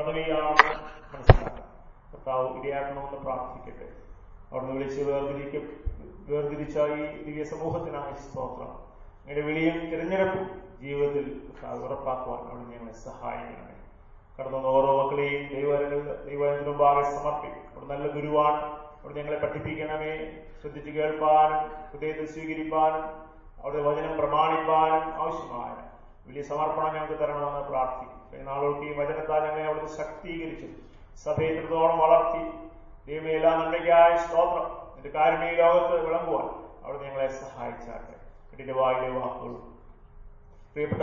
പദവിയാണെന്ന് മനസ്സിലാക്കാം. കർത്താവ് ഇടയാക്കണമെന്ന് പ്രാർത്ഥിക്കട്ടെ. അവിടുന്ന് വിളിച്ച് വേർതിരിക്ക വേർതിരിച്ച ഈ ദിവ്യ സമൂഹത്തിനായി സ്തോത്രം. നിങ്ങളുടെ വിളിയും തിരഞ്ഞെടുപ്പും ജീവിതത്തിൽ ഉറപ്പാക്കുവാൻ അവിടെ ഞങ്ങളെ സഹായിക്കണമേ. കടന്നു ഓരോ മക്കളെയും ദൈവത്തിന് മുമ്പാകെ സമർപ്പിക്കും. അവിടെ നല്ല ഗുരുവാണ്. അവിടെ ഞങ്ങളെ പഠിപ്പിക്കണമേ. ശ്രദ്ധിച്ച് കേൾപ്പാനും ഹൃദയത്തിൽ സ്വീകരിപ്പാനും അവിടെ വചനം പ്രമാണിപ്പാനും ആവശ്യമായ വലിയ സമർപ്പണം ഞങ്ങൾക്ക് തരണമെന്ന് പ്രാർത്ഥിക്കും ഈ നാളുകൾക്ക് ഈ വചനത്താൽ ഞങ്ങളെ അവിടുന്ന് ശക്തീകരിച്ചു. സഭയെ എത്രത്തോളം വളർത്തി. ദൈവമേ എല്ലാ നന്മയ്ക്കായ സ്തോത്രം. എന്റെ കാരുണ്യ ലോകത്ത് വിളമ്പുവാൻ. അവിടെ ഞങ്ങളെ സഹായിച്ചാട്ടെ. എന്റെ വായിലെ വാക്കുകളും പ്രിയപ്പെട്ട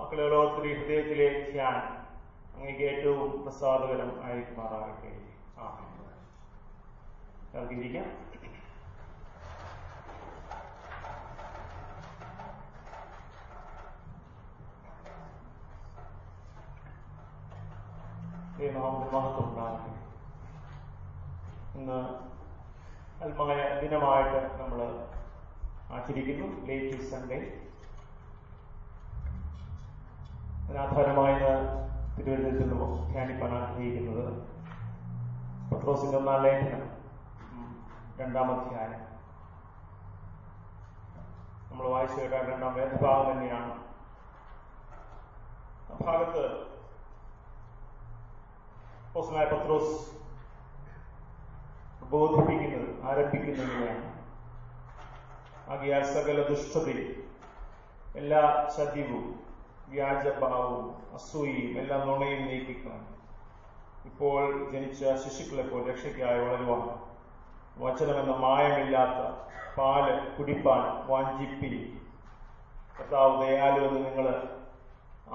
മക്കളെ ലോകത്തിലെ ഹൃദയത്തിലെ ധ്യാനം അങ്ങേക്ക് ഏറ്റവും പ്രസാദകരം ആയിരിക്കുമാറാകട്ടെ ആ നമുക്ക് ഉണ്ടാകട്ടെ ഇന്ന് അല്പമായ ദിനമായിട്ട് നമ്മൾ ആചരിക്കുന്നു. ലേറ്റ് സൺഡേ അതിനാധാരമായി തിരുവനന്തപുരത്ത് നിന്ന് ധ്യാനിപ്പാൻ ആഗ്രഹിക്കുന്നത് പത്രോസിന്റെ ഒന്നാം ലേഖനം ഉം, രണ്ടാം അധ്യായം. നമ്മൾ വായിച്ചു കേട്ട രണ്ടാം വേദഭാഗം തന്നെയാണ്. ആ ഭാഗത്ത് അപ്പോസ്തലനായ പത്രോസ് ബോധിപ്പിക്കുന്നത് ആരംഭിക്കുന്നതിനെയാണ് ആകിയാൽ സകല ദുഷ്ടതയും എല്ലാ ചതിവും വ്യാജഭാവവും അസൂയയും എല്ലാ നുണയും നീക്കിക്കണം ഇപ്പോൾ ജനിച്ച ശിശുക്കളെ പോലെ രക്ഷയ്ക്കായി വളരുവാൻ വചനമെന്ന മായമില്ലാത്ത പാൽ കുടിപ്പാൻ വാഞ്ചിപ്പിൽ കർത്താവ് ദയാലു എന്ന് നിങ്ങൾ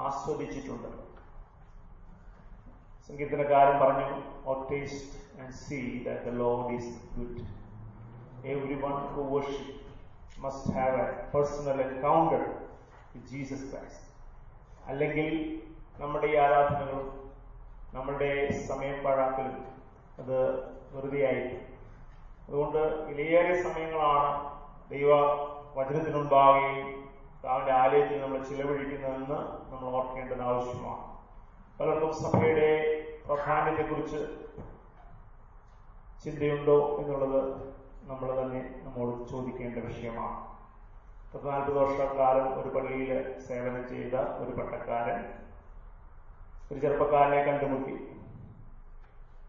ആസ്വദിച്ചിട്ടുണ്ടല്ലോ സംഗീതനക്കാരൻ പറഞ്ഞു ഓ and see that the Lord is good everyone who worship must have a personal encounter with Jesus Christ അല്ലെങ്കിൽ നമ്മുടെ ഈ ആരാധനകളും നമ്മളുടെ സമയം പാഴാക്കലും അത് വെറുതെയായിരിക്കും അതുകൊണ്ട് വിലയേറിയ സമയങ്ങളാണ് ദൈവ വചനത്തിനുണ്ടാവുകയും അവന്റെ ആലയത്തിൽ നമ്മൾ ചിലവഴിക്കുന്നതെന്ന് നമ്മൾ ഓർക്കേണ്ടത് ആവശ്യമാണ്. പലർക്കും സഭയുടെ പ്രധാനത്തെക്കുറിച്ച് ചിന്തയുണ്ടോ എന്നുള്ളത് നമ്മൾ തന്നെ നമ്മോട് ചോദിക്കേണ്ട വിഷയമാണ്. പത്ത് നാൽപ്പത് വർഷക്കാലം ഒരു പള്ളിയിൽ സേവനം ചെയ്ത ഒരു പട്ടക്കാരൻ ഒരു ചെറുപ്പക്കാരനെ കണ്ടുമുട്ടി.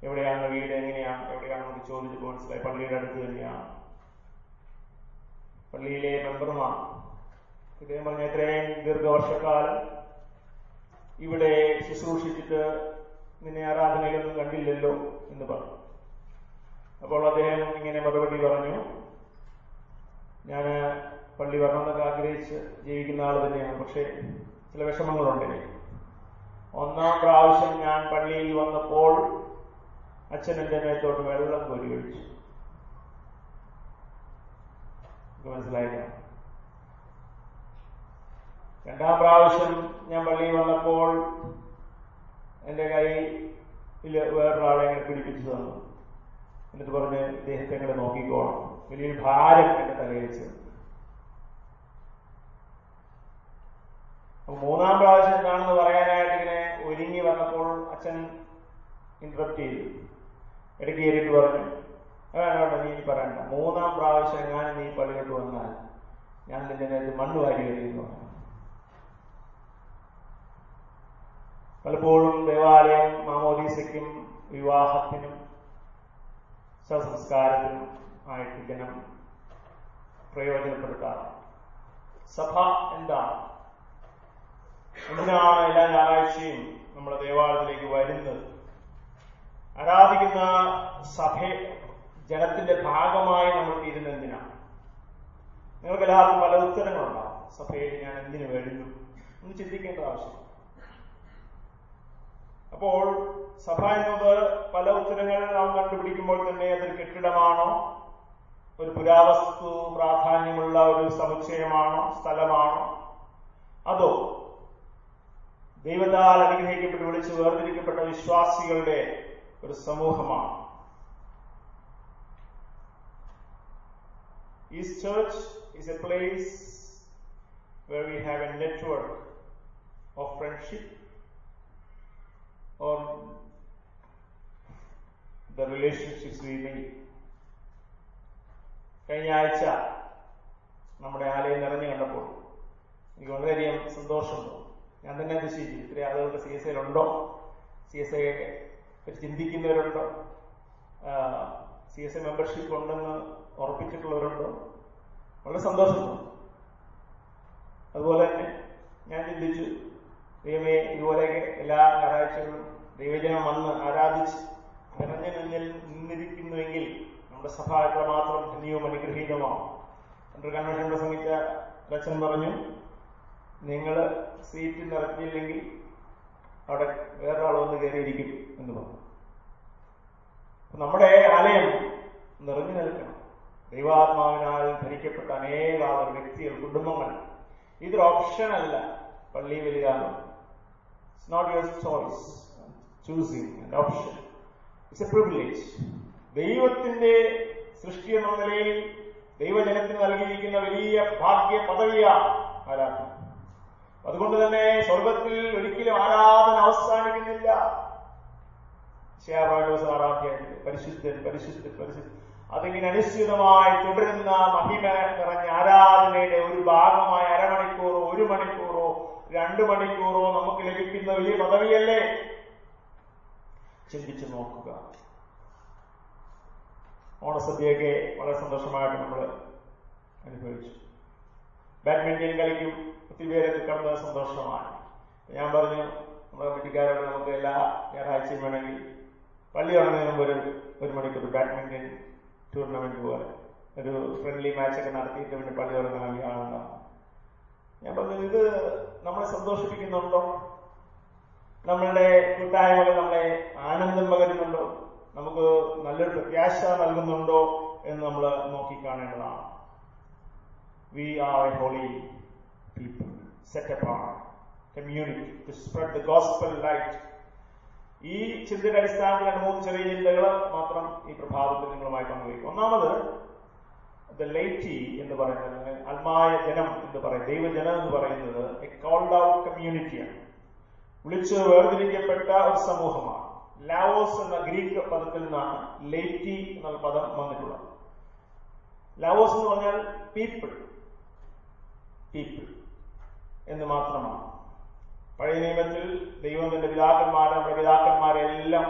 എവിടെയാണ് വീട് എങ്ങനെയാണ് എവിടെയാണെന്ന് ചോദിച്ചപ്പോൾ മനസ്സിലായി. പള്ളിയുടെ അടുത്ത് തന്നെയാണ്. പള്ളിയിലെ മെമ്പറുമാണ് ഇദ്ദേഹം പറഞ്ഞ ഇത്രയും ദീർഘവർഷക്കാലം ഇവിടെ ശുശ്രൂഷിച്ചിട്ട് നിന്നെ ആരാധനയിലൊന്നും കണ്ടില്ലല്ലോ എന്ന് പറഞ്ഞു. അപ്പോൾ അദ്ദേഹം ഇങ്ങനെ മറുപടി പറഞ്ഞു ഞാൻ പള്ളി വരണമെന്നൊക്കെ ആഗ്രഹിച്ച് ജീവിക്കുന്ന ആൾ തന്നെയാണ് പക്ഷേ ചില വിഷമങ്ങളുണ്ട് ഒന്നാം പ്രാവശ്യം ഞാൻ പള്ളിയിൽ വന്നപ്പോൾ അച്ഛൻ എന്റെ മേത്തോട്ട് വെള്ളം കോരി ഒഴിച്ചു. മനസ്സിലായില്ല. രണ്ടാം പ്രാവശ്യം ഞാൻ പള്ളിയിൽ വന്നപ്പോൾ എന്റെ കയ്യിൽ വേറൊരാളെ ഇങ്ങനെ പിടിപ്പിച്ചു തന്നു. എന്നിട്ട് പറഞ്ഞ് ഇദ്ദേഹത്തെ ഇങ്ങനെ നോക്കിക്കോണം. വലിയൊരു ഭാരം എന്റെ തലയിൽ വെച്ച്. മൂന്നാം പ്രാവശ്യം എന്താണെന്ന് പറയാനായിട്ട് ഇങ്ങനെ ഒരുങ്ങി വന്നപ്പോൾ അച്ഛൻ ഇന്ററപ്റ്റ് ചെയ്തു. ഇടയ്ക്ക് കയറിയിട്ട് പറഞ്ഞു വേണ്ട നീ പറയണ്ട. മൂന്നാം പ്രാവശ്യം ഞാൻ നീ പള്ളിയിലോട്ട് വന്നാൽ ഞാൻ നേരത്ത് മണ്ണ് വാരി എറിയുന്നു പലപ്പോഴും ദേവാലയം മാമോദീസയ്ക്കും വിവാഹത്തിനും ശവസംസ്കാരത്തിനും ആയിട്ട് ജനം പ്രയോജനപ്പെടുത്താറ് സഭ എന്താണ്? എന്തിനാണ് എല്ലാ ഞായറാഴ്ചയും നമ്മുടെ ദേവാലയത്തിലേക്ക് വരുന്നത്? ആരാധിക്കുന്ന സഭ ജനത്തിന്റെ ഭാഗമായി നമ്മൾ തീരുന്ന എന്തിനാണ് നിങ്ങൾക്ക് എല്ലാവർക്കും പല ഉത്തരങ്ങളുണ്ടാവും. സഭയിൽ ഞാൻ എന്തിനു വരുന്നു? എന്ന് ചിന്തിക്കേണ്ട അപ്പോൾ സഭ എന്നത് പല ഉത്തരങ്ങളിൽ നാം കണ്ടുപിടിക്കുമ്പോൾ തന്നെ അതൊരു കെട്ടിടമാണോ? ഒരു പുരാവസ്തു പ്രാധാന്യമുള്ള ഒരു സമുച്ചയമാണോ? സ്ഥലമാണോ? അതോ ദൈവത്താൽ അനുഗ്രഹിക്കപ്പെട്ട് വിളിച്ച് വേർതിരിക്കപ്പെട്ട വിശ്വാസികളുടെ ഒരു സമൂഹമാണ്? Is Church is a place where we have a network of friendship. Or the relationships we make. കഴിഞ്ഞ ആഴ്ച നമ്മുടെ ആലയം നിറഞ്ഞു കണ്ടപ്പോൾ എനിക്ക് വളരെയധികം സന്തോഷമുണ്ട്. ഞാൻ തന്നെ അതിശയിച്ചു. ഇത്രയും ആളുകളുടെ സി എസ് ഐയിലുണ്ടോ സി എസ് ഐയെ ചിന്തിക്കുന്നവരുണ്ടോ? സി എസ് ഐ മെമ്പർഷിപ്പ് ഉണ്ടെന്ന് ഉറപ്പിച്ചിട്ടുള്ളവരുണ്ടോ? വളരെ സന്തോഷമുണ്ട്. അതുപോലെ തന്നെ ഞാൻ ചിന്തിച്ചു ദൈവമേ ഇതുപോലെയൊക്കെ എല്ലാ ഞായറാഴ്ചകളും ദൈവജനം വന്ന് ആരാധിച്ച് നിറഞ്ഞ മുന്നിൽ നിന്നിരിക്കുന്നുവെങ്കിൽ നമ്മുടെ സഭ എത്രമാത്രം ധന്യവും അനുഗ്രഹീതമാവും. കൺവെൻഷൻ പ്രസംഗിച്ച അച്ഛൻ പറഞ്ഞു നിങ്ങൾ സീറ്റ് നിറച്ചില്ലെങ്കിൽ അവിടെ വേറൊരാൾ വന്ന് കയറിയിരിക്കും എന്ന് പറഞ്ഞു. നമ്മുടെ ആലയം നിറഞ്ഞു നിൽക്കണം. ദൈവാത്മാവിനാൽ ധരിക്കപ്പെട്ട അനേകാളുകൾ വ്യക്തികൾ കുടുംബങ്ങൾ. ഇതൊരു ഓപ്ഷൻ അല്ല പള്ളി വരിക it's not your choice choosing an option. It's a privilege. ദൈവത്തിന്റെ സൃഷ്ടി എന്ന നിലയിൽ ദൈവജനത്തിന് നൽകിയിരിക്കുന്ന വലിയ ഭാഗ്യ പദവിയാ ആരാധന അതുകൊണ്ട് തന്നെ സ്വർഗത്തിൽ ഒരിക്കലും ആരാധന അവസാനിക്കുന്നില്ല ആറാധ്യായത്തിൽ പരിശുദ്ധൻ പരിശുദ്ധൻ പരിശുദ്ധൻ അതിങ്ങനെ അനിശ്ചിതമായി തുടരുന്ന മഹിമ നിറഞ്ഞ ആരാധനയുടെ ഒരു ഭാഗമായ അരമണിക്കൂർ ഒരു മണിക്കൂറോ രണ്ടു മണിക്കൂറോ നമുക്ക് ലഭിക്കുന്ന വലിയ പദവിയല്ലേ? ചിന്തിച്ചു നോക്കുക. ഓണസദ്യയൊക്കെ വളരെ സന്തോഷമായിട്ട് നമ്മൾ അനുഭവിച്ചു. ബാഡ്മിന്റൺ കളിക്കും ഒത്തിരി പേരൊക്കെ കണ്ട സന്തോഷമാണ്. ഞാൻ പറഞ്ഞു നമ്മുടെ വീട്ടുകാരോട് നമുക്ക് എല്ലാ ഞായറാഴ്ചയും വേണമെങ്കിൽ പള്ളി തുടങ്ങുന്നതിന് മുമ്പ് ഒരു ഒരു മണിക്കൂർ ബാഡ്മിന്റൺ ടൂർണമെന്റ് പോലെ ഒരു ഫ്രണ്ട്ലി മാച്ചൊക്കെ നടത്തിയിട്ട് പിന്നെ പള്ളി തുടങ്ങണമെങ്കിൽ ആളുണ്ടാവും ഞാൻ പറഞ്ഞു ഇത് നമ്മളെ സന്തോഷിപ്പിക്കുന്നുണ്ടോ? നമ്മളുടെ കൂട്ടായ്മകൾ നമ്മളെ ആനന്ദം പകരുന്നുണ്ടോ? നമുക്ക് നല്ലൊരു പ്രത്യാശ നൽകുന്നുണ്ടോ എന്ന് നമ്മൾ നോക്കിക്കാണേണ്ടതാണ് we are a holy people set apart community to spread the gospel light ഈ ചിന്തയുടെ അടിസ്ഥാനത്തിൽ രണ്ട് മൂന്ന് ചെറിയ ചിന്തകൾ മാത്രം ഈ പ്രഭാതത്തിൽ നിങ്ങളുമായി പങ്കുവയ്ക്കും. ഒന്നാമത് ദ ലൈറ്റി എന്ന് പറയുന്നത് അൽമായ ജനം എന്ന് പറയുന്നത് ദൈവജനം എന്ന് പറയുന്നത് എ കോൾഡ് ഔട്ട് കമ്മ്യൂണിറ്റിയാണ് വിളിച്ച് വേർതിരിക്കപ്പെട്ട ഒരു സമൂഹമാണ്. ലാവോസ് എന്ന ഗ്രീക്ക് പദത്തിൽ നിന്നാണ് ലൈറ്റി എന്ന പദം വന്നിട്ടുള്ളത്. ലാവോസ് എന്ന് പറഞ്ഞാൽ പീപ്പിൾ പീപ്പിൾ എന്ന് മാത്രമാണ്. പഴയ നിയമത്തിൽ ദൈവം തന്റെ പിതാക്കന്മാരെ നമ്മുടെ പിതാക്കന്മാരെ എല്ലാം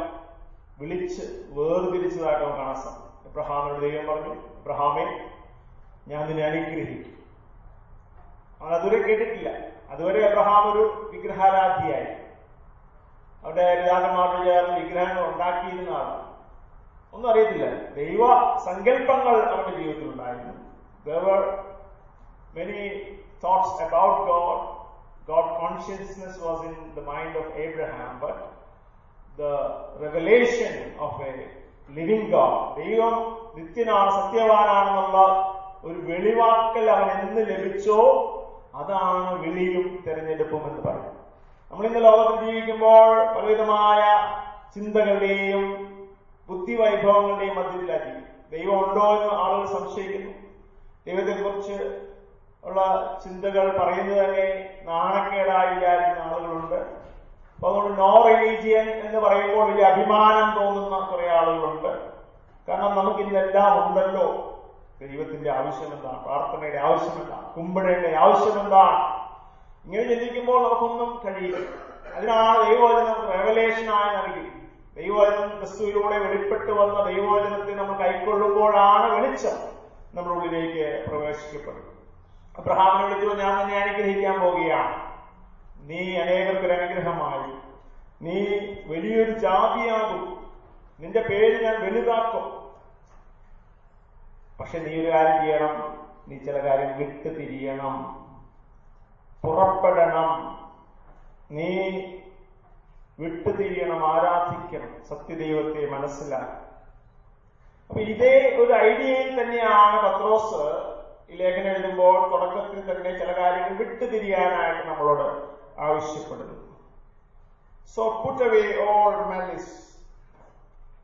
വിളിച്ച് വേർതിരിച്ചതായിട്ട് നമുക്ക് കാണാൻ സാധിക്കും. എബ്രഹാമിനോട് ദൈവം പറഞ്ഞു എബ്രഹാമെ ഞാൻ നിന്നെ അനുഗ്രഹിക്കും. അവൻ അതുവരെ കേട്ടിട്ടില്ല. അതുവരെ അബ്രഹാം ഒരു വിഗ്രഹാരാധിയായി. അവിടെ പിതാക്കന്മാരുടെ ചേർന്ന് വിഗ്രഹങ്ങൾ ഉണ്ടാക്കിയിരുന്ന ആൾ ഒന്നും അറിയത്തില്ല. ദൈവ സങ്കല്പങ്ങൾ അവന്റെ ജീവിതത്തിൽ ഉണ്ടായിരുന്നു. There were many thoughts about God God consciousness was in the mind of Abraham but the revelation of a living God ദൈവം നിത്യനാണ് സത്യവാനാണെന്നുള്ള ഒരു വെളിവാക്കൽ അവൻ എന്ന് ലഭിച്ചോ അതാണ് വിളിയും തെരഞ്ഞെടുപ്പും എന്ന് പറയും നമ്മൾ ഇന്ന് ലോകത്തിൽ ജീവിക്കുമ്പോൾ പലവിധമായ ചിന്തകളുടെയും ബുദ്ധിവൈഭവങ്ങളുടെയും മധ്യത്തിലാക്കി ദൈവം ഉണ്ടോ എന്ന് ആളുകൾ സംശയിക്കുന്നു. ദൈവത്തെക്കുറിച്ച് ഉള്ള ചിന്തകൾ പറയുന്നത് തന്നെ നാണക്കേടായി വിചാരിക്കുന്ന ആളുകളുണ്ട്. അപ്പൊ അതുകൊണ്ട് നോ റിലീജിയൻ എന്ന് പറയുമ്പോൾ വലിയ അഭിമാനം തോന്നുന്ന കുറെ ആളുകളുണ്ട്. കാരണം നമുക്ക് ഇന്നെല്ലാം ഉണ്ടല്ലോ. ദൈവത്തിന്റെ ആവശ്യം എന്താണ് പ്രാർത്ഥനയുടെ ആവശ്യം കുമ്പഴയുടെ കുമ്പിടയുടെ ആവശ്യം എന്താണ് ഇങ്ങനെ ചിന്തിക്കുമ്പോൾ നമുക്കൊന്നും കഴിയില്ല. അതിനാണ് ദൈവവചനം റെവലേഷനായി നൽകി. ദൈവവചനം ക്രിസ്തുവിലൂടെ വെളിപ്പെട്ട് വന്ന ദൈവവചനത്തെ നമ്മൾ കൈക്കൊള്ളുമ്പോഴാണ് വെളിച്ചം നമ്മുടെ ഉള്ളിലേക്ക് പ്രവേശിക്കപ്പെടുന്നത്. അബ്രഹാമിനെ വിളിച്ചു ഞാൻ തന്നെ അനുഗ്രഹിക്കാൻ പോവുകയാണ്. നീ അനേകർക്കൊരു അനുഗ്രഹമായി. നീ വലിയൊരു ജാതിയാകും. നിന്റെ പേര് ഞാൻ വലുതാക്കും. പക്ഷെ നീ ഒരു കാര്യം ചെയ്യണം. നീ ചില കാര്യം വിട്ട് തിരിയണം. പുറപ്പെടണം. നീ വിട്ടുതിരിയണം ആരാധിക്കണം സത്യദൈവത്തെ മനസ്സിലാക്കി. അപ്പൊ ഇതേ ഒരു ഐഡിയയിൽ തന്നെയാണ് പത്രോസ് ഈ ലേഖനം എഴുതുമ്പോൾ തുടക്കത്തിൽ തന്നെ ചില കാര്യങ്ങൾ വിട്ടുതിരിയാനായിട്ട് നമ്മളോട് ആവശ്യപ്പെടുന്നു. So put away all malice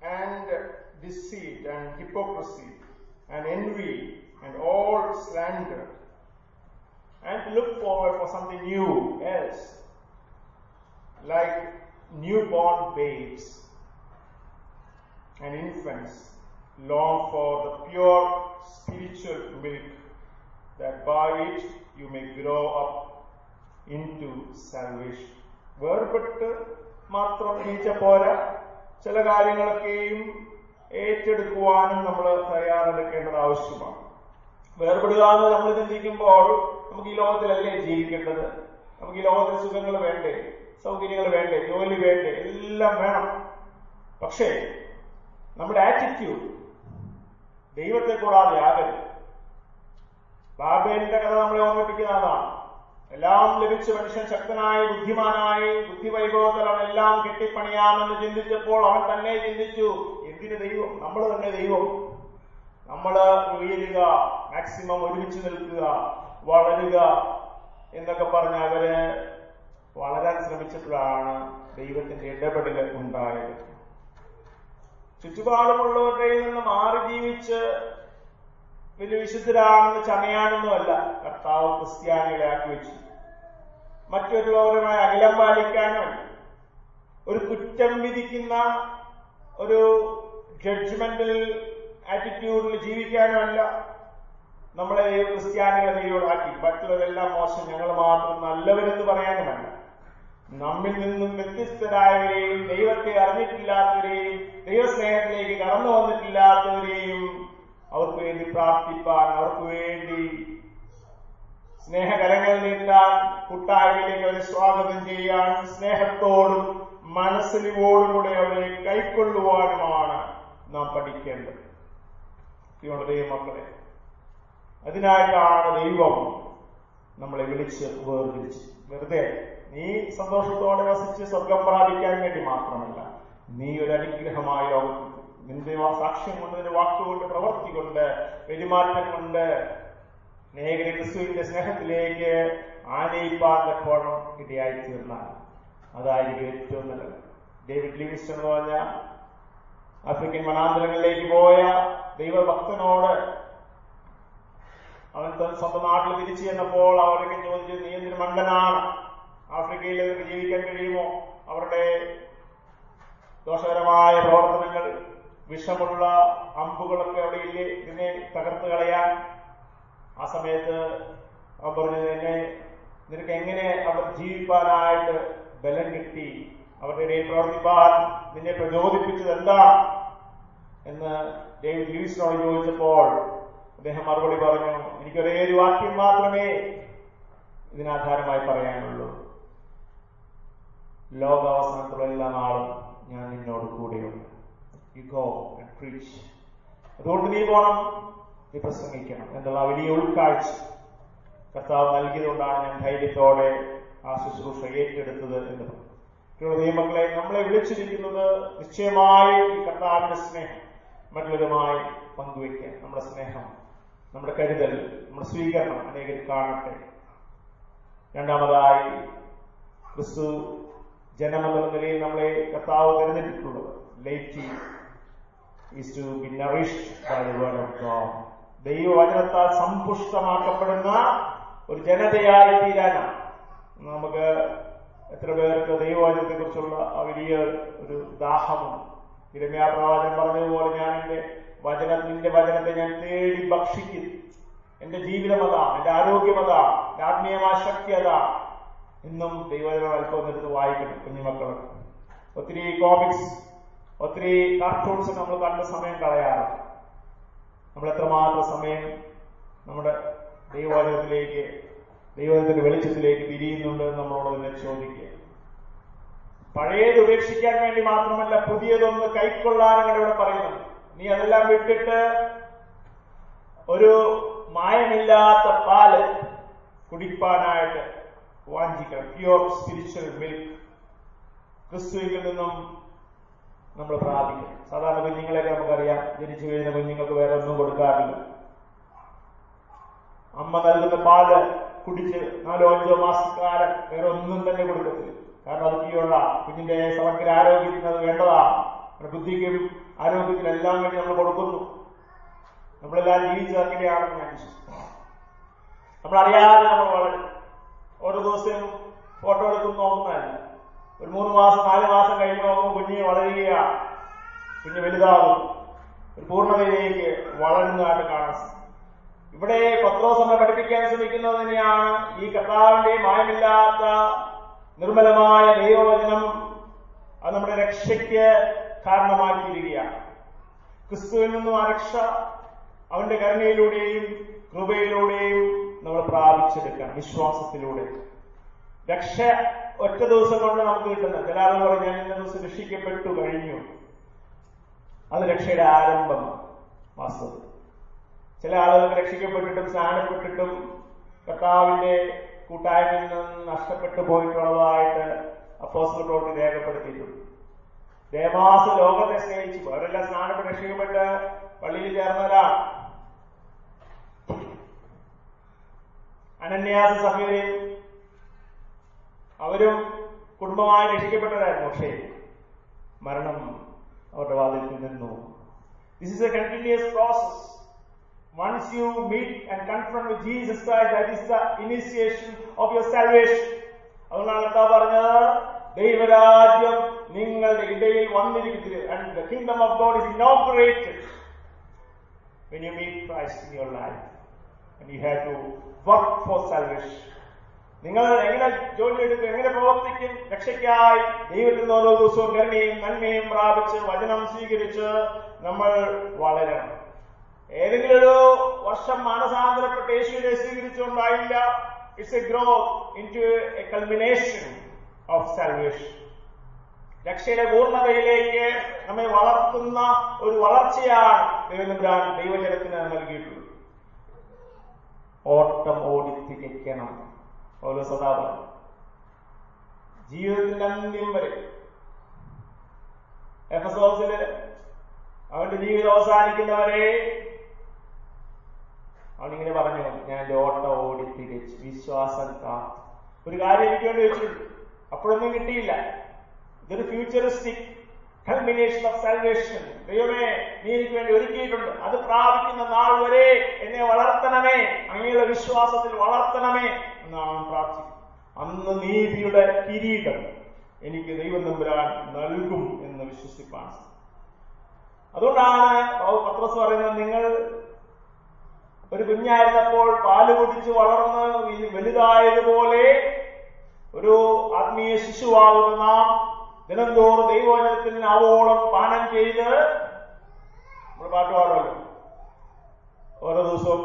and deceit and hypocrisy And envy and all slander and look forward for something new else like newborn babes and infants long for the pure spiritual milk, that by it you may grow up into salvation. വേർപെട്ട് മാത്രം ജീവിച്ച പോരാ ചില കാര്യങ്ങളൊക്കെയും ഏറ്റെടുക്കുവാനും നമ്മൾ തയ്യാറെടുക്കേണ്ടത് ആവശ്യമാണ്. വേർപെടുക എന്ന് നമ്മൾ ചിന്തിക്കുമ്പോൾ നമുക്ക് ഈ ലോകത്തിലല്ലേ ജീവിക്കേണ്ടത്? നമുക്ക് ഈ ലോകത്തിലെ സുഖങ്ങൾ വേണ്ടേ? സൗകര്യങ്ങൾ വേണ്ടേ? ജോലി വേണ്ടേ? എല്ലാം വേണം. പക്ഷേ നമ്മുടെ ആറ്റിറ്റ്യൂഡ് ദൈവത്തെ കൂടാതെ ആകരുത് ബാബേലിന്റെ കഥ നമ്മളെ ഓർമ്മിപ്പിക്കുന്ന അതാണ്. എല്ലാം ലഭിച്ച മനുഷ്യൻ ശക്തനായി ബുദ്ധിമാനായി ബുദ്ധിവൈഭവത്തിൽ അവൻ എല്ലാം കെട്ടിപ്പണിയാമെന്ന് ചിന്തിച്ചപ്പോൾ അവൻ തന്നെ ചിന്തിച്ചു എന്തിന് ദൈവം നമ്മൾ തന്നെ ദൈവം. നമ്മൾ ഉയരുക മാക്സിമം ഒരുമിച്ച് നിൽക്കുക വളരുക എന്നൊക്കെ പറഞ്ഞ് അവർ വളരാൻ ശ്രമിച്ചപ്പോഴാണ് ദൈവത്തിന്റെ ഇടപെടൽ ഉണ്ടായത്. ചുറ്റുപാടുമുള്ളവരുടെ നിന്ന് മാറി ജീവിച്ച് വലിയ വിശുദ്ധരാണെന്ന് ചമയാനൊന്നുമല്ല കർത്താവ് ക്രിസ്ത്യാനികളെ ആക്കി വെച്ചു. മറ്റുള്ളവരുമായി അകലം പാലിക്കാനും ഒരു കുറ്റം വിധിക്കുന്ന ഒരു ജഡ്ജ്മെന്റൽ ആറ്റിറ്റ്യൂഡിൽ ജീവിക്കാനുമല്ല നമ്മളെ ക്രിസ്ത്യാനികളെ ദൈവമാക്കി മറ്റുള്ളവരെല്ലാം മോശം ഞങ്ങൾ മാത്രം നല്ലവരെന്ന് പറയാനുമല്ല. നമ്മിൽ നിന്നും വ്യത്യസ്തരായവരെയും ദൈവത്തെ അറിഞ്ഞിട്ടില്ലാത്തവരെയും ദൈവസ്നേഹത്തിലേക്ക് കടന്നു വന്നിട്ടില്ലാത്തവരെയും അവർക്ക് വേണ്ടി പ്രാർത്ഥിപ്പാൻ അവർക്ക് വേണ്ടി സ്നേഹകരങ്ങൾ നീട്ടാൻ കൂട്ടായ്മയിലേക്ക് അവരെ സ്വാഗതം ചെയ്യാൻ സ്നേഹത്തോടും മനസ്സിലിവോടുകൂടെ അവരെ കൈക്കൊള്ളുവാനുമാണ് നാം പഠിക്കേണ്ടത്. ഇവരുടെ മക്കളെ അതിനായിട്ടാണ് ദൈവം നമ്മളെ വിളിച്ച് വേർതിരിച്ച്. വെറുതെ നീ സന്തോഷത്തോടെ വസിച്ച് സ്വർഗം പ്രാപിക്കാൻ വേണ്ടി മാത്രമല്ല നീ ഒരു അനുഗ്രഹമായ ലോകത്ത് നിന്റെ സാക്ഷ്യം കൊണ്ട് നിന്റെ വാക്കുകൊണ്ട് പ്രവൃത്തി കൊണ്ട് പെരുമാറ്റം കൊണ്ട് നേരെ ക്രിസ്തുവിന്റെ സ്നേഹത്തിലേക്ക് ആനയിപ്പാൻ തക്കോണം ഇടയായി തീർന്നാൽ അതായിരിക്കും ഏറ്റവും നല്ലത്. ഡേവിഡ് ലിവിസ്റ്റൺ എന്ന് പറഞ്ഞ ആഫ്രിക്കൻ വനാന്തരങ്ങളിലേക്ക് പോയ ദൈവഭക്തനോട് അവൻ സ്വന്തം നാട്ടിൽ തിരിച്ചു ചെന്നപ്പോൾ അവരൊക്കെ ചോദിച്ചു നീ എന്തിനു മണ്ടനാണ്? ആഫ്രിക്കയിൽ നിനക്ക് ജീവിക്കാൻ കഴിയുമോ? അവരുടെ ദോഷകരമായ പ്രവർത്തനങ്ങൾ വിഷമുള്ള അമ്പുകളൊക്കെ അവിടെ ഇല്ലേ? ഇതിനെ തകർത്ത് കളയാൻ. ആ സമയത്ത് അവർ പറഞ്ഞു എന്നെ നിനക്ക് എങ്ങനെ അവർ ജീവിപ്പാനായിട്ട് ബലം കിട്ടി? അവരുടെ പ്രവർത്തിപ്പാൻ നിന്നെ പ്രചോദിപ്പിച്ചത് എന്താ എന്ന് ഡേവിഡ് ലൂയിസിനോട് ചോദിച്ചപ്പോൾ അദ്ദേഹം മറുപടി പറഞ്ഞു എനിക്കൊരേ ഒരു വാക്യം മാത്രമേ ഇതിനാധാരമായി പറയാനുള്ളൂ. ലോകാവസാനത്തുള്ള എല്ലാ നാളും ഞാൻ നിന്നോട് കൂടെയുണ്ട്. അതുകൊണ്ട് നീ പോണം. നീ പ്രസംഗിക്കണം. എന്നുള്ള വലിയ ഉൾക്കാഴ്ച കർത്താവ് നൽകിയതുകൊണ്ടാണ് ഞാൻ ധൈര്യത്തോടെ ആ ശുശ്രൂഷ ഏറ്റെടുത്തത് എന്ന് പറഞ്ഞു. ദൈവമക്കളെ നമ്മളെ വിളിച്ചിരിക്കുന്നത് നിശ്ചയമായി ഈ കർത്താവിന്റെ സ്നേഹം മറ്റുള്ളവരുമായി പങ്കുവയ്ക്കാൻ നമ്മുടെ സ്നേഹം നമ്മുടെ കരുതൽ നമ്മുടെ സ്വീകരണം അനേകർ കാണട്ടെ. രണ്ടാമതായി ക്രിസ്തു ജനമെന്നുള്ള നിലയിൽ നമ്മളെ കർത്താവ് തിരഞ്ഞെടുത്തിട്ടുള്ളത് ദൈവവചനത്താൽ സമ്പുഷ്ടമാക്കപ്പെടുന്ന ഒരു ജനതയായി തീരാനാണ്. നമുക്ക് എത്ര പേർക്ക് ദൈവവചനത്തെ കുറിച്ചുള്ള ആ വലിയ ഒരു ദാഹമുണ്ട്. ഇരമ്യാ പ്രവാചകൻ പറഞ്ഞതുപോലെ ഞാൻ എന്റെ വചനം നിന്റെ വചനത്തെ ഞാൻ തേടി ഭക്ഷിക്കും എന്റെ ജീവിതം അതാണ് എന്റെ ആരോഗ്യം അതാണ് എന്റെ ആത്മീയമായ ശക്തി അതാണ് ദൈവവചനം അല്പം എടുത്ത് വായിക്കണം കുഞ്ഞുമക്കളൊക്കെ ഒത്തിരി കോമിക്സ് ഒത്തിരി കാർട്ടൂൺസ് നമ്മൾ കണ്ട സമയം കളയാറുണ്ട് നമ്മൾ എത്രമാത്രം സമയം നമ്മുടെ ദൈവവചനത്തിലേക്ക് ദൈവത്തിന്റെ വെളിച്ചത്തിലേക്ക് തിരിയുന്നുണ്ട് എന്ന് നമ്മളോട് തന്നെ ചോദിക്കുക. പഴയത് ഉപേക്ഷിക്കാൻ വേണ്ടി മാത്രമല്ല പുതിയതൊന്ന് കൈക്കൊള്ളാനാണ് ഇവിടെ പറയുന്നത് നീ അതെല്ലാം വിട്ടിട്ട് ഒരു മായമില്ലാത്ത പാൽ കുടിപ്പാനായിട്ട് വാഞ്ചിക്കണം. പ്യുവർ സ്പിരിച്വൽ മിൽക്ക് ക്രിസ്തുവിൽ നിന്നും നമ്മൾ പ്രാപിക്കണം. സാധാരണ കുഞ്ഞുങ്ങളെയൊക്കെ നമുക്കറിയാം ജനിച്ചു കഴിഞ്ഞ കുഞ്ഞുങ്ങൾക്ക് വേറെ ഒന്നും കൊടുക്കാറില്ല. അമ്മ നൽകുന്ന പാൽ കുടിച്ച് നാലോ അഞ്ചോ മാസക്കാലം വേറെ ഒന്നും തന്നെ കൊടുക്കത്തില്ല. കാരണം അത് പ്രിയുള്ള കുഞ്ഞിന്റെ സമഗ്ര ആരോഗ്യത്തിന് അത് വേണ്ടതാണ് ബുദ്ധിക്കും ആരോഗ്യത്തിനും എല്ലാം വേണ്ടി നമ്മൾ കൊടുക്കുന്നു. നമ്മളെല്ലാം ജീവിച്ചത് അങ്ങനെയാണെന്ന് ഞാൻ വിശ്വസിക്കുന്നു. നമ്മളറിയാതെ നമ്മൾ വളരെ. ഓരോ ദിവസവും ഫോട്ടോ എടുക്കും നോക്കുന്നതല്ല. ഒരു മൂന്ന് മാസം നാല് മാസം കഴിഞ്ഞ് നോക്കുമ്പോൾ കുഞ്ഞ് വളരുകയാണ് കുഞ്ഞ് വലുതാകും. ഒരു പൂർണതയിലേക്ക് വളരുന്നതായിട്ട് കാണാൻ. ഇവിടെ പത്രോസ് നമ്മെ പഠിപ്പിക്കാൻ ശ്രമിക്കുന്നത് തന്നെയാണ്. ഈ കർത്താവിന്റെ മായമില്ലാത്ത നിർമ്മലമായ ദൈവവചനം അത് നമ്മുടെ രക്ഷയ്ക്ക് കാരണമായി തീരുകയാണ് ക്രിസ്തുവിൽ നിന്നും ആ രക്ഷ അവന്റെ കരുണയിലൂടെയും കൃപയിലൂടെയും നമ്മൾ പ്രാപിച്ചെടുക്കാം വിശ്വാസത്തിലൂടെ. രക്ഷ ഒറ്റ ദിവസം കൊണ്ട് നമുക്ക് കിട്ടുന്ന ചില ആളുകൾ പറഞ്ഞു ഞാൻ ദിവസം രക്ഷിക്കപ്പെട്ടു കഴിഞ്ഞു. അത് രക്ഷയുടെ ആരംഭം വാസ്തവത്തിൽ. ചില ആളുകൾ രക്ഷിക്കപ്പെട്ടിട്ടും സ്നാനപ്പെട്ടിട്ടും കർത്താവിന്റെ കൂട്ടായ്മയിൽ നിന്ന് നഷ്ടപ്പെട്ടു പോയിട്ടുള്ളതായിട്ട് അപ്പോസ്റ്റൽ പ്രവൃത്തി രേഖപ്പെടുത്തിയിട്ടുണ്ട്. ദേവാസ് ലോകത്തെ സ്നേഹിച്ചു അവരെല്ലാം സ്നാനപ്പെട്ട് രക്ഷിക്കപ്പെട്ട് പള്ളിയിൽ ചേർന്നവരാണ്. അനന്യാസ സഭയിലെയും അവരും കുടുംബമായി രക്ഷിക്കപ്പെട്ടവരായിരുന്നു. പക്ഷേ മരണം അവരുടെ വാതിൽ നിന്നു. This is a continuous process Once you meet and confront with Jesus Christ, that is the initiation of your salvation. അതുകൊണ്ടാണ് എന്താ പറഞ്ഞത് ദൈവരാജ്യം നിങ്ങളുടെ ഇടയിൽ വന്നിരിക്കുന്നത് and the kingdom of God is inaugurated when you meet Christ in your life and you have to work for salvation. നിങ്ങൾ എങ്ങനെ ജോലി എടുക്കും എങ്ങനെ പ്രവർത്തിക്കും രക്ഷയ്ക്കായി ദൈവത്തിൽ നിന്ന് ഓരോ ദിവസവും കരുണയും നന്മയും പ്രാപിച്ച് വചനം സ്വീകരിച്ച് നമ്മൾ വളരണം ഏതെങ്കിലും ഒരു വർഷം മാനസാന്തരപ്പെട്ട് യേശുവിനെ സ്വീകരിച്ചുകൊണ്ടായില്ല. It's a grow into a culmination of salvation രക്ഷയുടെ പൂർണതയിലേക്ക് നമ്മെ വളർത്തുന്ന ഒരു വളർച്ചയാണ് ദൈവനമ്പുരാൻ ദൈവജനത്തിന് നൽകിയിട്ടുള്ളത്. ഓട്ടം ഓടിത്തിരിക്കണം ഓരോ സദാപനം ജീവിതത്തിന്റെ അന്ത്യം വരെ എഫ് എസ് എഫസോസിൽ അവന്റെ ജീവിതം അവസാനിക്കുന്നവരെ അവനിങ്ങനെ പറഞ്ഞു ഞാൻ ലോട്ട ഓടി തിരിച്ച് വിശ്വാസം കാത്തു. ഒരു കാര്യം എനിക്ക് വേണ്ടി വെച്ചിട്ടുണ്ട് അപ്പോഴൊന്നും കിട്ടിയില്ല. ഇതൊരു ഫ്യൂച്ചറിസ്റ്റിക് കൾമിനേഷൻ ഓഫ് സാൽവേഷൻ ദൈവമേ നീ എനിക്ക് വേണ്ടി ഒരുക്കിയിട്ടുണ്ട്. അത് പ്രാപിക്കുന്ന നാൾ വരെ എന്നെ വളർത്തണമേ. അങ്ങയുടെ വിശ്വാസത്തിൽ വളർത്തണമേ എന്നാണ് പ്രാർത്ഥിക്കുന്നത് അന്ന് നീതിയുടെ കിരീടം എനിക്ക് ദൈവം നമ്പുരാൻ നൽകും എന്ന് വിശ്വസിപ്പാണ്. അതുകൊണ്ടാണ് പത്രസ് പറയുന്നത് നിങ്ങൾ ഒരു കുഞ്ഞായിരുന്നപ്പോൾ പാൽ കുടിച്ച് വളർന്ന് വലുതായതുപോലെ ഒരു ആത്മീയ ശിശുവാകുന്ന നാം ദിനംതോറും ദൈവവചനത്തിൽ ആവോളം പാനം ചെയ്ത് നമ്മൾ പാട്ട് പാടുമല്ലോ. ഓരോ ദിവസവും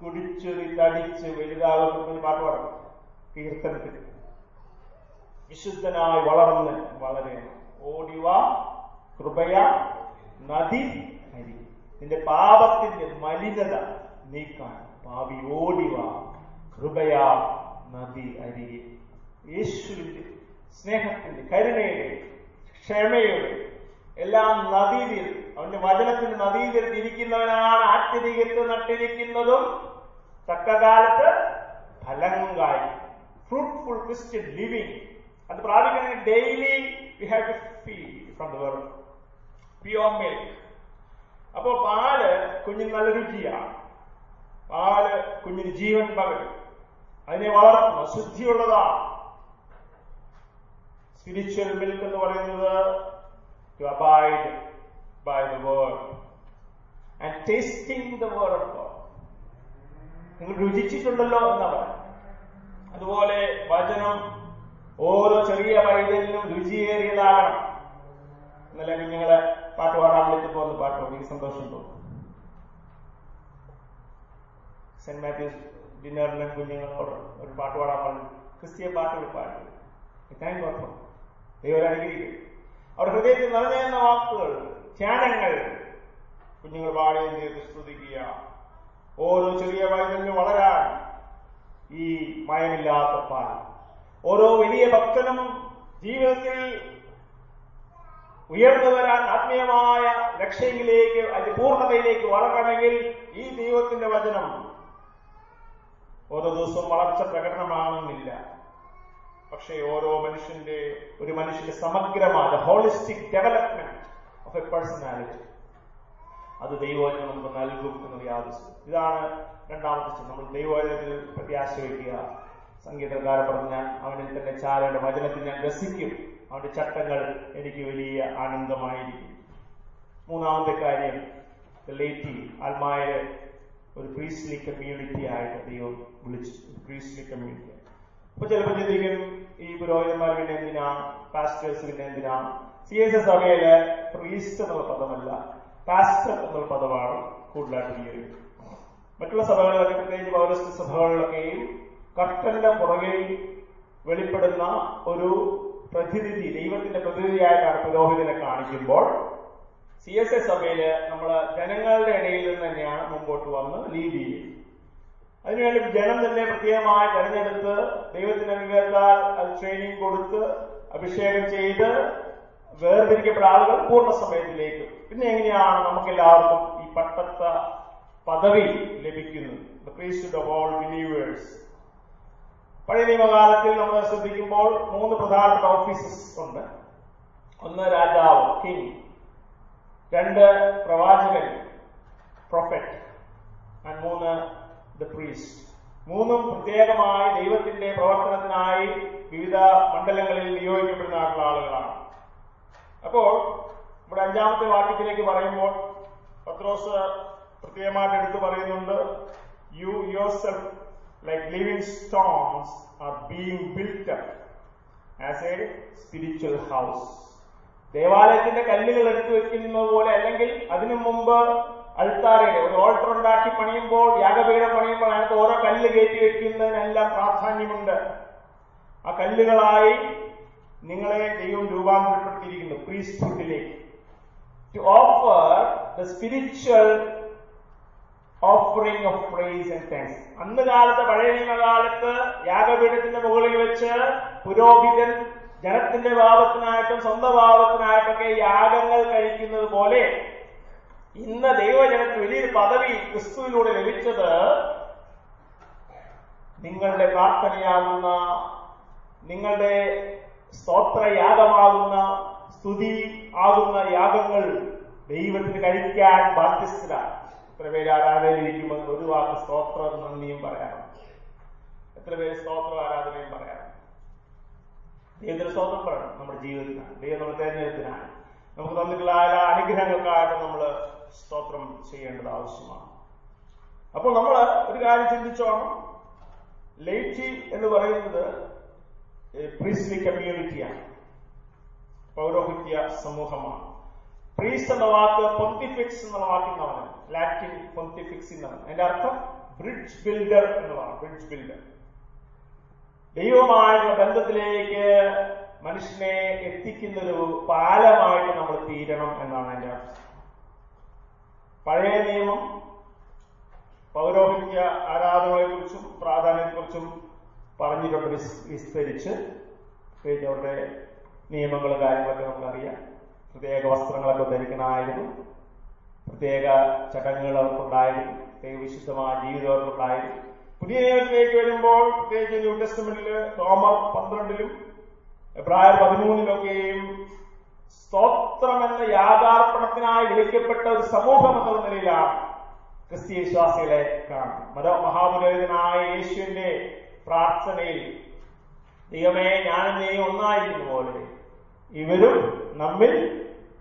കുടിച്ച് തടിച്ച് വലുതാകുന്ന പാട്ട് പാടണം കീർത്തനത്തിൽ. വിശുദ്ധനായി വളർന്ന് വളരെ ഓടിവ കൃപയ നദി നിന്റെ പാപത്തിന്റെ മലിനത. നീക്കാൻ പാവി ഓടിവ കൃപയാ നദി അരികെ. യേശുവിന്റെ സ്നേഹത്തിന്റെ കരുണയുടെ ക്ഷമയുടെ എല്ലാം നദീതിൽ അവന്റെ വചനത്തിൽ നദീതിൽ ഇരിക്കുന്നവനാണ് ആത്യധികത്ത് നട്ടിരിക്കുന്നതും. തക്കകാലത്ത് ഫലങ്ങളായി ഫ്രൂട്ട്ഫുൾ ക്രിസ്ത്യൻ ലിവിങ് അത് പ്രാപിക്കണമെങ്കിൽ daily we have to feel from the world pure milk അപ്പോ പാൽ കുഞ്ഞിന് നല്ല രുചിയാണ്. പാൽ കുഞ്ഞിന് ജീവൻ പകരും. അതിനെ വളർത്തുന്നു ശുദ്ധിയുള്ളതാണ് സ്പിരിച്വൽ മിൽക്ക് എന്ന് പറയുന്നത് നിങ്ങൾ രുചിച്ചിട്ടുണ്ടല്ലോ എന്നാ പറയാം അതുപോലെ വചനം ഓരോ ചെറിയ പൈതലിനും രുചിയേറിയതാകണം. ഇന്നലെ കുഞ്ഞുങ്ങളെ പാട്ട് പാടാൻ വിളിച്ചപ്പോ ഒന്ന് പാട്ട് പാടി സന്തോഷം തോന്നും. സെന്റ് മാത്യൂസ് ഡിന്നറിലും കുഞ്ഞുങ്ങളോട് ഒരു പാട്ട് പാടാൻ പറഞ്ഞു. ക്രിസ്തീയ പാട്ടുകൾ പാടി ഇത്രയും കുഴപ്പം. ദൈവം അനുഗ്രഹിക്കും. അവർ ഹൃദയത്തിൽ നിറഞ്ഞുന്ന വാക്കുകൾ ധ്യാനങ്ങൾ കുഞ്ഞുങ്ങൾ പാടുകയും ചെയ്ത് സ്തുതിക്കുക. ഓരോ ചെറിയ വയലിന് വളരാൻ ഈ മയമില്ലാത്ത പാൽ. ഓരോ വലിയ ഭക്തനും ജീവിതത്തിൽ ഉയർന്നു വരാൻ ആത്മീയമായ ലക്ഷ്യങ്ങളിലേക്ക് അതിന്റെ പൂർണതയിലേക്ക് വളരണമെങ്കിൽ ഈ ദൈവത്തിന്റെ വചനം ഓരോ ദിവസവും വളർച്ച പ്രകടനമാണെന്നില്ല പക്ഷേ ഓരോ മനുഷ്യന്റെ ഒരു മനുഷ്യന്റെ സമഗ്രമായ holistic development of a personality അത് ദൈവവചനം നമുക്ക് നൽകും എന്നൊരു ആവശ്യം ഇതാണ് രണ്ടാമത്തെ ചിന്ത. നമ്മൾ ദൈവവചനത്തിൽ പ്രത്യാശ വയ്ക്കുക സംഗീതക്കാരൻ പറഞ്ഞ അവനിൽ തന്നെ ചാരയുടെ വചനത്തിൽ ഞാൻ രസിക്കും. അവന്റെ ചട്ടങ്ങൾ എനിക്ക് വലിയ ആനന്ദമായിരിക്കും. മൂന്നാമത്തെ കാര്യം ലേറ്റി ആത്മായെ ഒരു പ്രീസ്റ്റ്ലി കമ്മ്യൂണിറ്റി ആയിട്ട് ദൈവം വിളിച്ചു പ്രീസ്റ്റ്ലി കമ്മ്യൂണിറ്റി അപ്പൊ ചിലപ്പോൾ ചിന്തിക്കും ഈ പുരോഹിതന്മാർ പിന്നെ എന്തിനാ? പാസ്റ്റേഴ്സ് പിന്നെ എന്തിനാ? സി എസ് എസ് സഭയിൽ പ്രീസ്റ്റ് എന്നുള്ള പദമല്ല പാസ്റ്റർ എന്നുള്ള പദമാണ് കൂടുതലായിട്ട് ഉപയോഗിക്കുന്നത് മറ്റുള്ള സഭകളിലൊക്കെ പ്രത്യേകിച്ച് പൗരസ്ത്യ സഭകളിലൊക്കെയും കർട്ടന്റെ പുറകിൽ വെളിപ്പെടുന്ന ഒരു പ്രതിനിധി ദൈവത്തിന്റെ പ്രതിനിധിയായിട്ടാണ് പുരോഹിതനെ കാണിക്കുമ്പോൾ സി എസ് എസ് സഭയിൽ നമ്മൾ ജനങ്ങളുടെ ഇടയിൽ നിന്ന് തന്നെയാണ് മുമ്പോട്ട് വന്ന് ലീഡ് ചെയ്യുന്നത് അതിനുവേണ്ടി ജനം തന്നെ പ്രത്യേകമായി തെരഞ്ഞെടുത്ത് ദൈവത്തിന്റെ അനുഗ്രഹത്താൽ അത് ട്രെയിനിങ് കൊടുത്ത് അഭിഷേകം ചെയ്ത് വേർതിരിക്കപ്പെട്ട ആളുകൾ പൂർണ സമയത്തിലേക്ക് പിന്നെ എങ്ങനെയാണ് നമുക്ക് എല്ലാവർക്കും ഈ പട്ടത്ത പദവി ലഭിക്കുന്നത്? ദ ഓൾ ബിലീവേഴ്സ് പഴയ നിയമകാലത്തിൽ നമ്മൾ ശ്രദ്ധിക്കുമ്പോൾ മൂന്ന് പ്രധാനപ്പെട്ട ഓഫീസസ് ഉണ്ട്. ഒന്ന് രാജാവ് കിങ് രണ്ട് പ്രവാചകൻ പ്രൊഫറ്റ് ആൻഡ് മൂന്ന് ദ പ്രീസ്റ്റ് മൂന്നും പ്രത്യേകമായി ദൈവത്തിന്റെ പ്രവർത്തനത്തിനായി വിവിധ മണ്ഡലങ്ങളിൽ നിയോഗിക്കപ്പെടുന്ന ആളുകളാണ്. അപ്പോൾ നമ്മുടെ അഞ്ചാമത്തെ വാക്യത്തിലേക്ക് പറയുമ്പോൾ പത്രോസ് പ്രത്യേകമായിട്ട് എടുത്തു പറയുന്നുണ്ട് you yourself like living stones are being built as a spiritual house ദേവാലയത്തിന്റെ കല്ലുകൾ എടുത്തു വെക്കുന്നത് പോലെ അല്ലെങ്കിൽ അതിനു മുമ്പ് അൾത്താരയുടെ ഒരു ഓൾട്ടർ ഉണ്ടാക്കി പണിയുമ്പോൾ യാഗപീഠം പണിയുമ്പോൾ അതിനകത്ത് ഓരോ കല്ല് കയറ്റി വെക്കുന്നതിനെല്ലാം പ്രാധാന്യമുണ്ട്. ആ കല്ലുകളായി നിങ്ങളെ ദൈവം രൂപാന്തരപ്പെടുത്തിയിരിക്കുന്നു പ്രീസ്ഫുഡിലേക്ക് to offer the spiritual offering of praise and thanks അന്ന് കാലത്ത് പഴയ നിയമകാലത്ത് യാഗപീഠത്തിന്റെ മുകളിൽ വെച്ച് പുരോഹിതൻ ജനത്തിന്റെ ഭാവത്തിനായിട്ടും സ്വന്തം ഭാവത്തിനായിട്ടൊക്കെ യാഗങ്ങൾ കഴിക്കുന്നത് പോലെ ഇന്ന് ദൈവജനത്തിന് വലിയൊരു പദവി ക്രിസ്തുവിലൂടെ ലഭിച്ചത് നിങ്ങളുടെ പ്രാർത്ഥനയാകുന്ന നിങ്ങളുടെ സ്തോത്രയാഗമാകുന്ന സ്തുതി ആകുന്ന യാഗങ്ങൾ ദൈവത്തിന് കഴിക്കാൻ ബാധ്യസ്ഥരാണ്. എത്ര പേര് ആരാധനയിലിരിക്കുമ്പോൾ ഒരു വാക്ക് സ്തോത്ര നന്ദിയും പറയാറുണ്ട്. എത്ര പേര് സ്തോത്ര ആരാധനയും പറയാം ദൈവത്തിന് സ്വന്തം പറയണം നമ്മുടെ ജീവിതത്തിനാണ്. ദൈവം നമ്മുടെ തെരഞ്ഞെടുപ്പിനാണ്. നമുക്ക് തന്നിട്ടുള്ള എല്ലാ അനുഗ്രഹങ്ങൾക്കായിട്ട് നമ്മൾ സ്തോത്രം ചെയ്യേണ്ടത് ആവശ്യമാണ്. അപ്പോൾ നമ്മൾ ഒരു കാര്യം ചിന്തിച്ചോണം. ലൈറ്റി എന്ന് പറയുന്നത് പ്രീസ്ലി കമ്മ്യൂണിറ്റിയാണ് പൗരോഹിത്യ സമൂഹമാണ്. പ്രീസ് എന്ന വാക്ക് പൊന്തിഫിക്സ് എന്ന വാക്കിൽ നിന്നാണ് ലാറ്റിൻ പൊന്തിഫിക്സ് എന്നാണ് അതിന്റെ അർത്ഥം ബ്രിഡ്ജ് ബിൽഡർ എന്നതാണ് ബ്രിഡ്ജ് ബിൽഡർ ദൈവമായിട്ടുള്ള ബന്ധത്തിലേക്ക് മനുഷ്യനെ എത്തിക്കുന്ന ഒരു പാലമായിട്ട് നമ്മൾ തീരണം എന്നാണ് എന്റെ അർത്ഥം. പഴയ നിയമം പൗരോഹിത്യ ആരാധനകളെക്കുറിച്ചും പ്രാധാന്യത്തെക്കുറിച്ചും പറഞ്ഞിട്ടുണ്ട് വിസ്തരിച്ച്. പ്രത്യേകിച്ച് അവരുടെ നിയമങ്ങളും കാര്യങ്ങളൊക്കെ നമുക്കറിയാം. പ്രത്യേക വസ്ത്രങ്ങളൊക്കെ ധരിക്കണമായിരുന്നു. പ്രത്യേക ചടങ്ങുകൾ അവർക്കുണ്ടായിരുന്നു. പ്രത്യേക വിശുദ്ധമായ ജീവിതം അവർക്കുണ്ടായിരുന്നു. പുതിയ നിയമത്തിലേക്ക് വരുമ്പോൾ പ്രത്യേകിച്ച് ന്യൂ ടെസ്റ്റ്മെന്റിൽ റോമർ പന്ത്രണ്ടിലും എബ്രായർ പതിമൂന്നിലൊക്കെയും സ്തോത്രം എന്ന യാഥാർപ്പണത്തിനായി വിളിക്കപ്പെട്ട ഒരു സമൂഹം എന്നുള്ള നിലയിലാണ് ക്രിസ്തീയ വിശ്വാസികളെ കാണുന്നത്. മത മഹാപുരോഹിതനായ യേശുവിന്റെ പ്രാർത്ഥനയിൽ ദൈവമേ ഞാനും നീ ഒന്നായിരിക്കുന്ന പോലെ ഇവരും നമ്മിൽ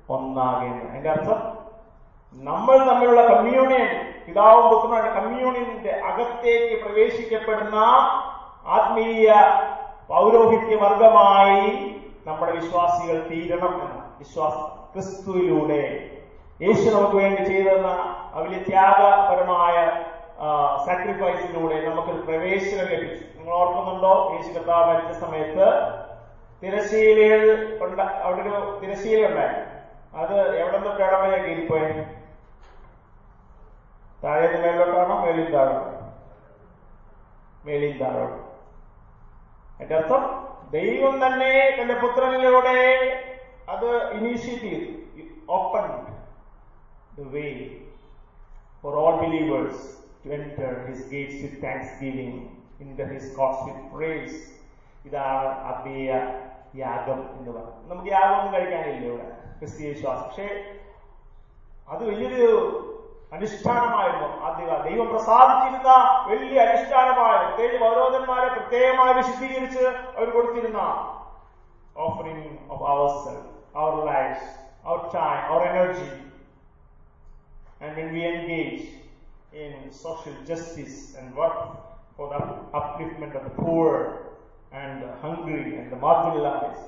ഒന്നാകുന്നു അതിന്റെ അർത്ഥം നമ്മൾ തമ്മിലുള്ള കമ്മ്യൂണിയൻ പിതാവും പുത്രനാണ് കമ്മ്യൂണിന്റെ അകത്തേക്ക് പ്രവേശിക്കപ്പെടുന്ന ആത്മീയ പൗരോഹിത്യ വർഗമായി നമ്മുടെ വിശ്വാസികൾ തീരണം എന്ന വിശ്വാസം ക്രിസ്തുവിലൂടെ യേശു നമുക്ക് വേണ്ടി ചെയ്തെന്ന വലിയ ത്യാഗപരമായ സാക്രിഫൈസിലൂടെ നമുക്കൊരു പ്രവേശനം ലഭിച്ചു. നിങ്ങൾ ഓർക്കുന്നുണ്ടോ? യേശു കർത്താവ് മരിച്ച സമയത്ത് തിരശീലയിൽ അവിടെ ഒരു തിരശീല ഉണ്ടായിരുന്നു. അത് എവിടെ നിന്ന് എവിടെ വരെ താഴെ മേലോട്ടാണോ മേളിൽ താഴോട്ടോ മേളിൽ താഴോട്ടോ എന്റെ അർത്ഥം ദൈവം തന്നെ തന്റെ പുത്രനിലൂടെ അത് ഇനീഷ്യേറ്റ് ചെയ്തു. Open the way for all believers to enter his gates with thanksgiving in the his courts with praise ഇതാണ് യാഗം എന്ന് പറയുന്നത്. നമുക്ക് യാഗമൊന്നും കഴിക്കാനില്ല ഇവിടെ. ക്രിസ്തീയ വിശ്വാസം. പക്ഷേ അത് വലിയൊരു അനുഷ്ഠാനമായിരുന്നു ആദ്യ ദൈവം പ്രസാദിച്ചിരുന്ന വലിയ അനുഷ്ഠാനമായ പ്രത്യേകിച്ച് പൗരോധന്മാരെ പ്രത്യേകമായി വിശദീകരിച്ച് അവർ കൊടുത്തിരുന്ന offering of our self our life our time our energy And when we engage in social justice and work for the upliftment of the poor and the hungry and the marginalized,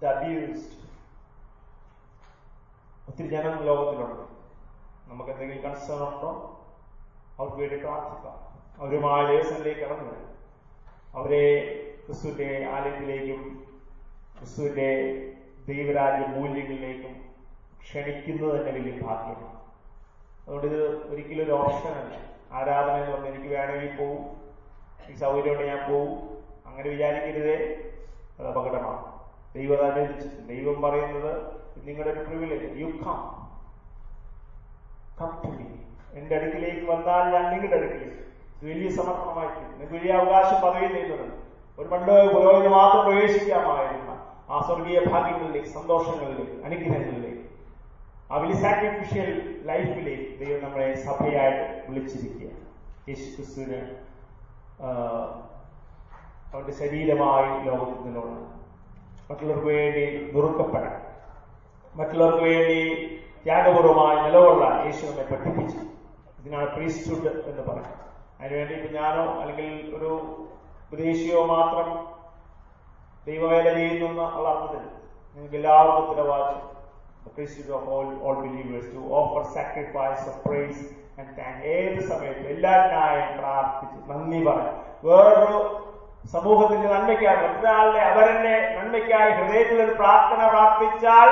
the abused, ഒത്തിരി ജനം ലോകത്തിലുണ്ട്. നമുക്ക് എന്തെങ്കിലും concern ഉണ്ടോ? അവർക്ക് വേണ്ടി പ്രാർത്ഥിക്കാം. അവരുമായ ദേവസനിലേക്ക് കടന്നു. വരും അവരെ ക്രിസ്തുവിന്റെ ആലയത്തിലേക്കും ക്രിസ്തുവിന്റെ ദൈവരാജ്യ മൂല്യങ്ങളിലേക്കും ക്ഷണിക്കുന്നത് തന്നെ വലിയ ഭാഗ്യമാണ്. അതുകൊണ്ട് ഇത് ഒരിക്കലും ഒരു ഓപ്ഷനല്ല ആരാധന എന്ന് പറഞ്ഞാൽ എനിക്ക് വേണമെങ്കിൽ പോവും. ഈ സൗകര്യമുണ്ട് ഞാൻ പോവും. അങ്ങനെ വിചാരിക്കരുതേ. അത് അപകടമാണ്. ദൈവം അനുവദിച്ചിട്ടുണ്ട് ദൈവം പറയുന്നത് നിങ്ങളുടെ ഒരു privilege you come come to me എന്റെ അടുക്കിലേക്ക് വന്നാൽ ഞാൻ നിങ്ങളുടെ അടുക്കിലേക്ക് വലിയ സമർപ്പണമായിട്ട് നിങ്ങൾക്ക് വലിയ അവകാശം പദവി നേടുന്നത് ഒരു പണ്ട് പുരോഹിത മാത്രം പ്രവേശിക്കാമായിരുന്ന ആ സ്വർഗീയ ഭാഗ്യങ്ങളിലേക്ക് സന്തോഷങ്ങളിലേക്ക് അനുഗ്രഹങ്ങളിലേക്ക് ആ വലിയ സാക്രിഫിഷ്യൽ ലൈഫിലേക്ക് ദൈവം നമ്മളെ സഭയായിട്ട് വിളിച്ചിരിക്കുക യേശു ക്രിസ്തുവിന് അവന്റെ ശരീരമായി ലോകത്തിൽ നിന്നുള്ള മറ്റുള്ളവർക്ക് വേണ്ടി നുറുക്കപ്പെടാൻ മറ്റുള്ളവർക്ക് വേണ്ടി ത്യാഗപൂർവമായി നിലകൊള്ളാൻ യേശു നമ്മെ പഠിപ്പിച്ചു ഇതിനാണ് പ്രീസ്റ്റുഡ് എന്ന് പറയുന്നത്. അതിനുവേണ്ടി ഇപ്പൊ ഞാനോ അല്ലെങ്കിൽ ഒരു ഉപദേശിയോ മാത്രം ദൈവവേല ചെയ്യുന്നു എന്നുള്ള അർത്ഥത്തിൽ നിങ്ങൾക്ക് എല്ലാവർക്കും ഉത്തരവാദിത്വം. The priesthood പ്രാർത്ഥിച്ച് നന്ദി പറയാം. വേറൊരു സമൂഹത്തിന്റെ നന്മയ്ക്കായി മറ്റൊരാളുടെ അവരന്റെ നന്മയ്ക്കായി ഹൃദയത്തിൽ ഒരു പ്രാർത്ഥന പ്രാർത്ഥിച്ചാൽ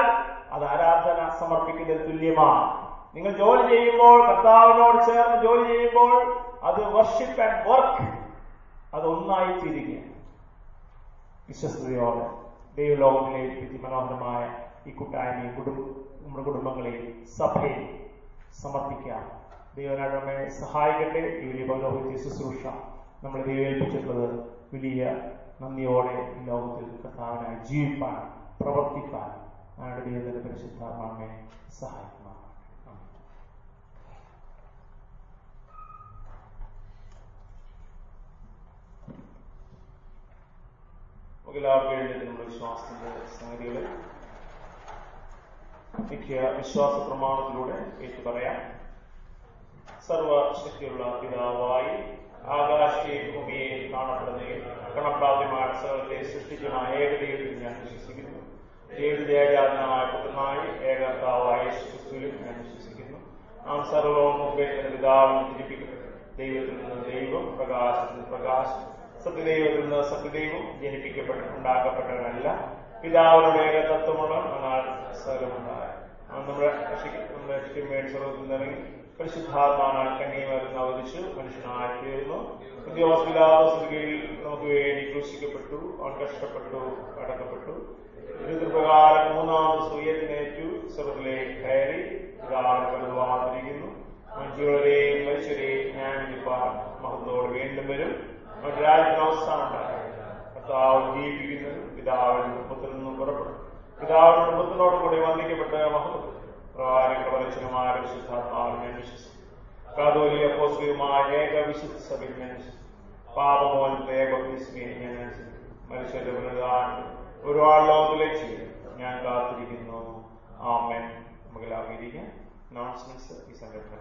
അത് ആരാധന സമർപ്പിക്കുന്നതിന് തുല്യമാണ്. നിങ്ങൾ ജോലി ചെയ്യുമ്പോൾ കർത്താവിനോട് ചേർന്ന് ജോലി ചെയ്യുമ്പോൾ അത് വർഷിപ്പ് ആൻഡ് വർക്ക് അത് ഒന്നായി തിരികെ വിശ്വസ്തയോടെ ദൈവലോകത്തിലെ മനോഹരമായ ഈ കൂട്ടായ്മയും കുടുംബ നമ്മുടെ കുടുംബങ്ങളെയും സഭയിൽ സമർപ്പിക്കാം ദൈവനാട് നമ്മെ സഹായിക്കട്ടെ. ഈ വലിയ പൗരോഹിത്യ ശുശ്രൂഷ നമ്മൾ ദൈവേൽപ്പിച്ചിട്ടുള്ളത് വലിയ നന്ദിയോടെ ഈ ലോകത്തിൽ കർത്താവിനായി ജീവിപ്പാൻ പ്രവർത്തിക്കാൻ ആണ് ദൈവത്തിന്റെ പരിശുദ്ധാത്മാവിനെ സഹായിക്കുമാറാണ് എല്ലാവർക്കും എഴുന്നേറ്റ് നമ്മുടെ വിശ്വാസത്തിന്റെ സംഗതികൾ മിക്ക വിശ്വാസ പ്രമാണത്തിലൂടെ ഏറ്റു പറയാം. സർവശക്തിയുള്ള പിതാവായി ആകാശത്തെയും ഭൂമിയെയും കാണപ്പെടുന്നതിൽ ഗണപ്രാപ്യമായ സകലത്തെ സൃഷ്ടിക്കുന്ന ഏകദൈവത്തിൽ ഞാൻ വിശ്വസിക്കുന്നു ഏകദേജാതനായ പുത്രനായി ഏകർത്താവായ യേശുക്രിസ്തുവിലും ഞാൻ വിശ്വസിക്കുന്നു നാം സർവവും മുമ്പേ പിതാവും ജനിപ്പിക്കുന്നു ദൈവത്തിൽ നിന്ന് ദൈവം പ്രകാശത്തിൽ പ്രകാശം സത്യദൈവത്തിൽ നിന്ന് സത്യദൈവം ജനിപ്പിക്കപ്പെട്ട ഉണ്ടാക്കപ്പെട്ടവനല്ല പിതാവിനുടെ ഏകതത്വമുള്ള എന്നാൽ സർവമുണ്ടായ നമ്മുടെ സർവത്തിൽ നിറങ്ങി പരിശുദ്ധാത്മാനാൽ കന്യമരുന്ന് അവതരിച്ച് മനുഷ്യനായി തീർന്നു ഉദ്യോഗസ്ഥിലാവസ്ഥയിൽ നമുക്ക് വേണ്ടി ക്രൂശിക്കപ്പെട്ടു അവൻ കഷ്ടപ്പെട്ടു അടക്കപ്പെട്ടു. പ്രകാരം മൂന്നാമത് സൂര്യത്തിനേറ്റു സ്വർഗത്തിലേക്ക് കയറി പിതാവിനെ വലുവാതിരിക്കുന്നു മനുഷ്യരുടെയും മനുഷ്യരെയും ഞാൻ ഇപ്പം മഹത്തോട് വീണ്ടും വരും. അവന്റെ രാജ്യത്തിന് അവസാനം കർത്താവ് ജീവിക്കുന്നത് പിതാവിനും പുത്രനിൽ നിന്നും പുറപ്പെടും. പിതാവിന്റെ പുത്രനോട് കൂടി വന്ദിക്കപ്പെട്ട് മഹത്വം. വലച്ചനുമായ വിശുദ്ധാത്മാവിനെ ഞാൻ വിശ്വസിക്കുന്നു കാതോലിക പോസ്ലിയുമായ ഏക വിശുദ്ധ വിശ്വസിക്കുന്നു പാപമോചനത്തെ ഞാൻ അനുസരിക്കുന്നു പുനരുദ്ധാരണം ഒരു ലോകത്തിലേക്ക് ഞാൻ കാത്തിരിക്കുന്നു. ആമേൻ. നമുക്ക് ഇരിക്കാം അനൗൺസ്മെന്റ്സ് ഈ സംഘടന